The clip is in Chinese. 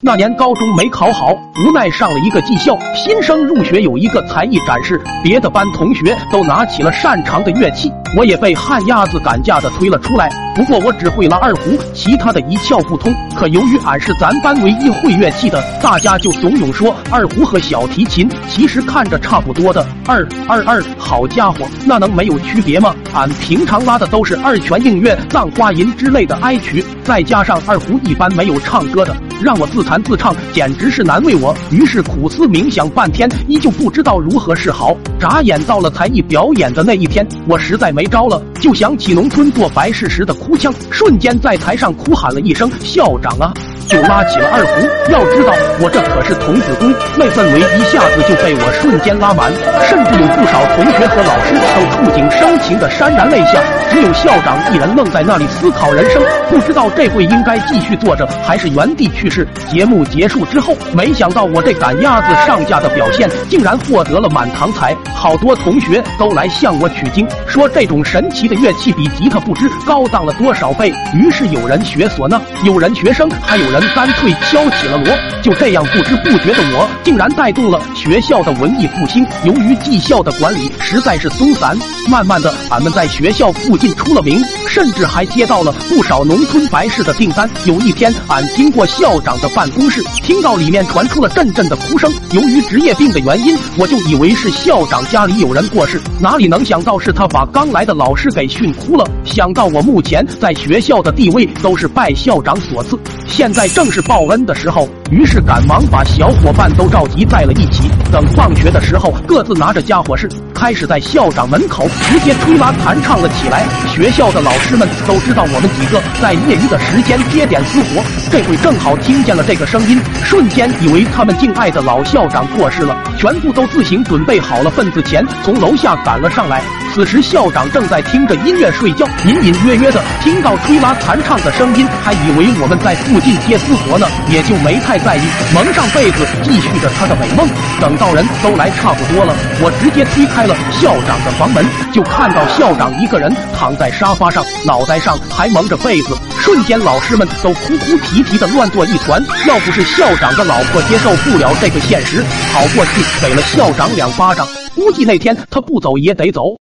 那年高中没考好，无奈上了一个技校。新生入学有一个才艺展示，别的班同学都拿起了擅长的乐器，我也被旱鸭子赶架的推了出来。不过我只会拉二胡，其他的一窍不通。可由于俺是咱班唯一会乐器的，大家就怂恿说二胡和小提琴其实看着差不多的。二二二，好家伙，那能没有区别吗？俺平常拉的都是二泉映月、葬花吟之类的哀曲，再加上二胡一般没有唱歌的。让我自弹自唱，简直是难为我。于是苦思冥想半天，依旧不知道如何是好。眨眼到了才艺表演的那一天，我实在没招了，就想起农村做白事时的哭腔，瞬间在台上哭喊了一声：“校长啊！”就拉起了二胡，要知道我这可是童子功，那氛围一下子就被我瞬间拉满，甚至有不少同学和老师都触景生情的潸然泪下，只有校长一人愣在那里思考人生，不知道这会应该继续坐着还是原地去世。节目结束之后，没想到我这赶鸭子上架的表现竟然获得了满堂彩，好多同学都来向我取经，说这种神奇的乐器比吉他不知高档了多少倍。于是有人学唢呐，有人学声，还有人。人干脆敲起了锣，就这样不知不觉的我，竟然带动了学校的文艺复兴。由于技校的管理实在是松散，慢慢的，俺们在学校附近出了名，甚至还接到了不少农村白事的订单。有一天，俺经过校长的办公室，听到里面传出了阵阵的哭声。由于职业病的原因，我就以为是校长家里有人过世，哪里能想到是他把刚来的老师给训哭了。想到我目前在学校的地位都是拜校长所赐，现在。正是报恩的时候，于是赶忙把小伙伴都召集在了一起。等放学的时候，各自拿着家伙事，开始在校长门口直接吹拉弹唱了起来。学校的老师们都知道我们几个在业余的时间接点私活，这会正好听见了这个声音，瞬间以为他们敬爱的老校长过世了，全部都自行准备好了份子钱，从楼下赶了上来。此时校长正在听着音乐睡觉，隐隐约约的听到吹拉弹唱的声音，还以为我们在附近接私活呢，也就没太在意，蒙上被子继续着他的美梦。等到人都来差不多了，我直接推开了校长的房门，就看到校长一个人躺在沙发上，脑袋上还蒙着被子。瞬间，老师们都哭哭啼啼的乱作一团。要不是校长的老婆接受不了这个现实，跑过去给了校长两巴掌，估计那天他不走也得走。